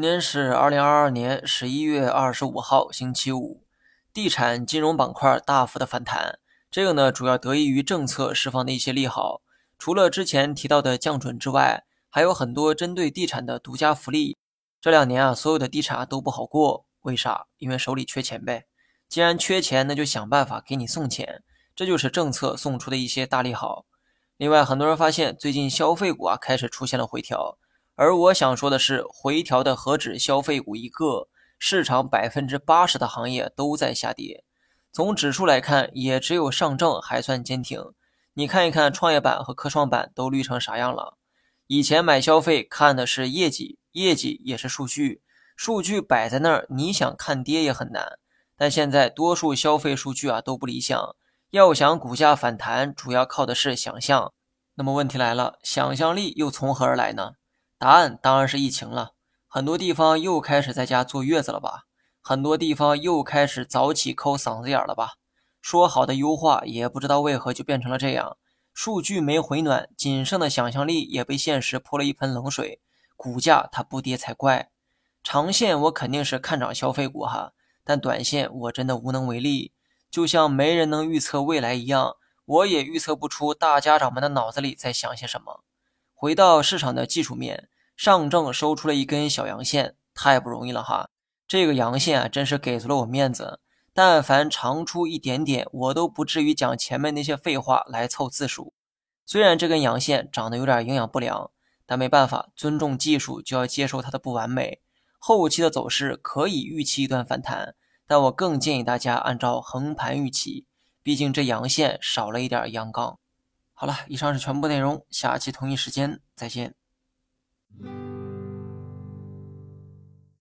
今天是二零二二年十一月二十五号，星期五，地产金融板块大幅的反弹。这个呢，主要得益于政策释放的一些利好。除了之前提到的降准之外，还有很多针对地产的独家福利。这两年啊，所有的地产都不好过，为啥？因为手里缺钱呗。既然缺钱，那就想办法给你送钱，这就是政策送出的一些大利好。另外，很多人发现最近消费股啊开始出现了回调。而我想说的是，回调的何止消费股一个，市场百分之八十的行业都在下跌。从指数来看，也只有上证还算坚挺。你看一看创业板和科创板都绿成啥样了？以前买消费看的是业绩，业绩也是数据，数据摆在那儿，你想看跌也很难。但现在多数消费数据啊都不理想，要想股价反弹，主要靠的是想象。那么问题来了，想象力又从何而来呢？答案当然是疫情了，很多地方又开始在家坐月子了吧？很多地方又开始早起抠嗓子眼了吧？说好的优化，也不知道为何就变成了这样。数据没回暖，仅剩的想象力也被现实泼了一盆冷水，股价它不跌才怪。长线我肯定是看涨消费股哈，但短线我真的无能为力。就像没人能预测未来一样，我也预测不出大家长们的脑子里在想些什么。回到市场的技术面，上证收出了一根小阳线，太不容易了哈！这个阳线啊，真是给足了我面子。但凡长出一点点，我都不至于讲前面那些废话来凑字数。虽然这根阳线长得有点营养不良，但没办法，尊重技术就要接受它的不完美。后期的走势可以预期一段反弹，但我更建议大家按照横盘预期，毕竟这阳线少了一点阳刚。好了，以上是全部内容，下期同一时间再见。Mm-hmm.